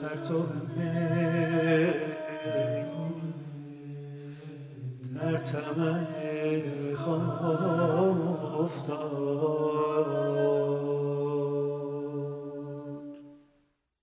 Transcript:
در خام افتاد